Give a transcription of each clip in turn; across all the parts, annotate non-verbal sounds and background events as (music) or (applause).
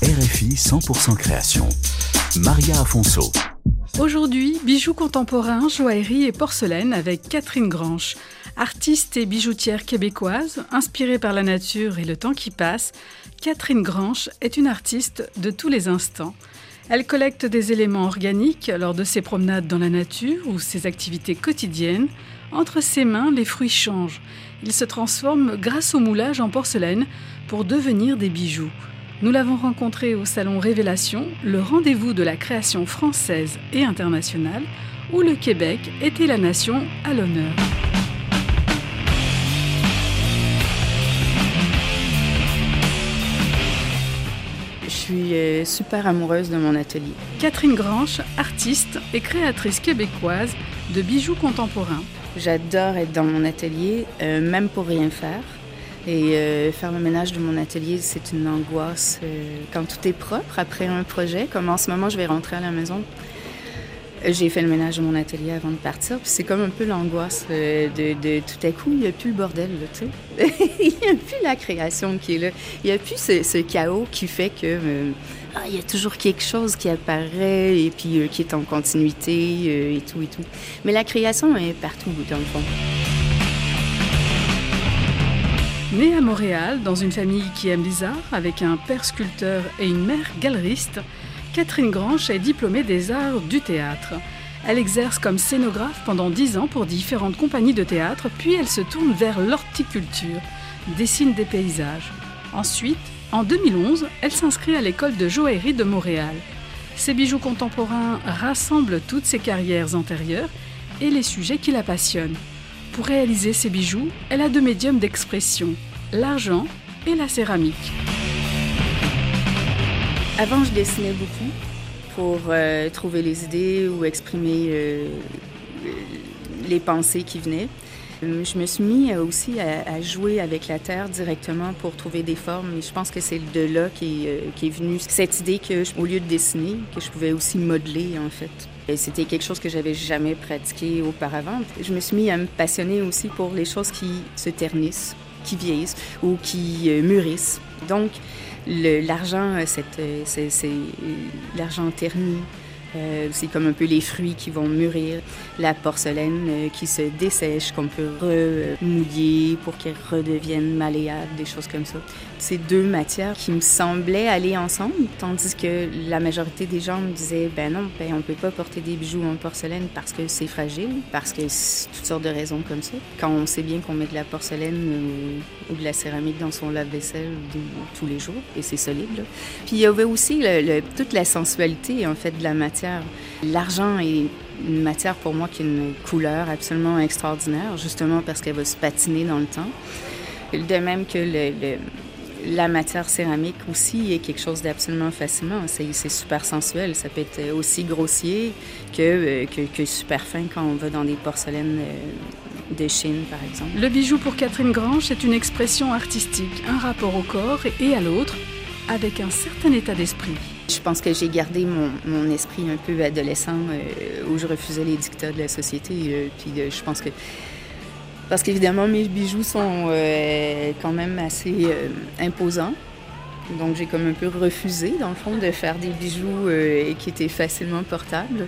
RFI 100% création. Maria Afonso. Aujourd'hui, bijoux contemporains, joaillerie et porcelaine avec Catherine Granche. Artiste et bijoutière québécoise, inspirée par la nature et le temps qui passe, Catherine Granche est une artiste de tous les instants. Elle collecte des éléments organiques lors de ses promenades dans la nature ou ses activités quotidiennes. Entre ses mains, les fruits changent. Ils se transforment grâce au moulage en porcelaine pour devenir des bijoux. Nous l'avons rencontrée au Salon Révélation, le rendez-vous de la création française et internationale, où le Québec était la nation à l'honneur. Je suis euh, super amoureuse de mon atelier. Catherine Granche, artiste et créatrice québécoise de bijoux contemporains. J'adore être dans mon atelier, euh, même pour rien faire. Et euh, faire le ménage de mon atelier, c'est une angoisse euh, quand tout est propre après un projet. Comme en ce moment, je vais rentrer à la maison. Euh, J'ai fait le ménage de mon atelier avant de partir. Puis c'est comme un peu l'angoisse de, tout à coup, il n'y a plus le bordel, tu sais. (laughs) il n'y a plus la création qui est là. Il n'y a plus ce, chaos qui fait que ah, il y a toujours quelque chose qui apparaît et puis qui est en continuité et tout et tout. Mais la création est partout, dans le fond. Née à Montréal, dans une famille qui aime les arts, avec un père sculpteur et une mère galeriste, Catherine Granche est diplômée des arts du théâtre. Elle exerce comme scénographe pendant dix ans pour différentes compagnies de théâtre, puis elle se tourne vers l'horticulture, dessine des paysages. Ensuite, en 2011, elle s'inscrit à l'école de joaillerie de Montréal. Ses bijoux contemporains rassemblent toutes ses carrières antérieures et les sujets qui la passionnent. Pour réaliser ses bijoux, elle a deux médiums d'expression, l'argent et la céramique. Avant, je dessinais beaucoup pour euh, trouver les idées ou exprimer euh, les pensées qui venaient. Euh, Je me suis mis euh, aussi à, jouer avec la terre directement pour trouver des formes. Et je pense que c'est de là qui est, euh, est venue cette idée que, au lieu de dessiner, que je pouvais aussi modeler en fait. C'était quelque chose que j'avais jamais pratiqué auparavant. Je me suis mis à me passionner aussi pour les choses qui se ternissent, qui vieillissent ou qui mûrissent. Donc, l'argent, c'est l'argent terni. Euh, c'est comme un peu les fruits qui vont mûrir, la porcelaine euh, qui se dessèche, qu'on peut remouiller pour qu'elle redevienne malléable, des choses comme ça. C'est deux matières qui me semblaient aller ensemble, tandis que la majorité des gens me disaient ben non, ben on peut pas porter des bijoux en porcelaine parce que c'est fragile, parce que c'est toutes sortes de raisons comme ça. Quand on sait bien qu'on met de la porcelaine ou, ou de la céramique dans son lave-vaisselle tous les jours et c'est solide. là. Puis il y avait aussi toute la sensualité en fait de la matière. L'argent est une matière pour moi qui a une couleur absolument extraordinaire, justement parce qu'elle va se patiner dans le temps. De même que le- la matière céramique aussi est quelque chose d'absolument fascinant. C'est super sensuel. Ça peut être aussi grossier que, euh, que, que super fin quand on va dans des porcelaines euh, de Chine, par exemple. Le bijou pour Catherine Granche est une expression artistique, un rapport au corps et à l'autre, avec un certain état d'esprit. Je pense que j'ai gardé mon, mon esprit un peu adolescent euh, où je refusais les dictats de la société. euh, puis euh, je pense que. Parce qu'évidemment, mes bijoux sont euh, quand même assez euh, imposants. Donc j'ai comme un peu refusé, dans le fond, de faire des bijoux euh, qui étaient facilement portables.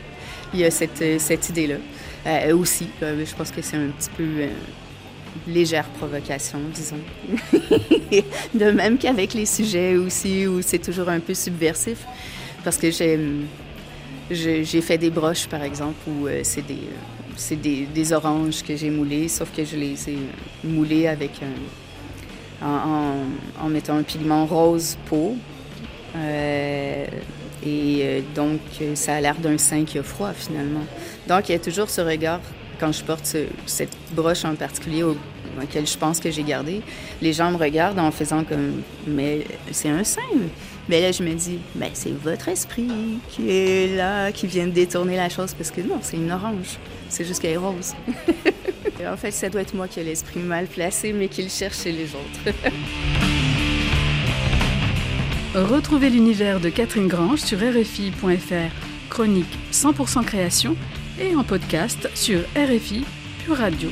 Il y a cette, cette idée-là. Aussi, je pense que c'est un petit peu légère provocation, disons. (laughs) de même qu'avec les sujets aussi, où c'est toujours un peu subversif. Parce que j'ai, j'ai fait des broches, par exemple, où c'est des, c'est des, oranges que j'ai moulées, sauf que je les ai moulées avec un, en, en- mettant un pigment rose peau. Euh, et euh, donc, euh, ça a l'air d'un sein qui a froid, finalement. Donc, il y a toujours ce regard, quand je porte ce- cette broche en particulier au- auquel je pense que j'ai gardé, les gens me regardent en faisant comme, mais c'est un sein. Mais là, je me dis, ben, c'est votre esprit qui est là, qui vient de détourner la chose, parce que non, c'est une orange. C'est juste qu'elle est rose. (laughs) en fait, ça doit être moi qui ai l'esprit mal placé, mais qui le cherche chez les autres. (laughs) Retrouvez l'univers de Catherine Grange sur RFI.fr, chronique 100% création et en podcast sur RFI Pure Radio.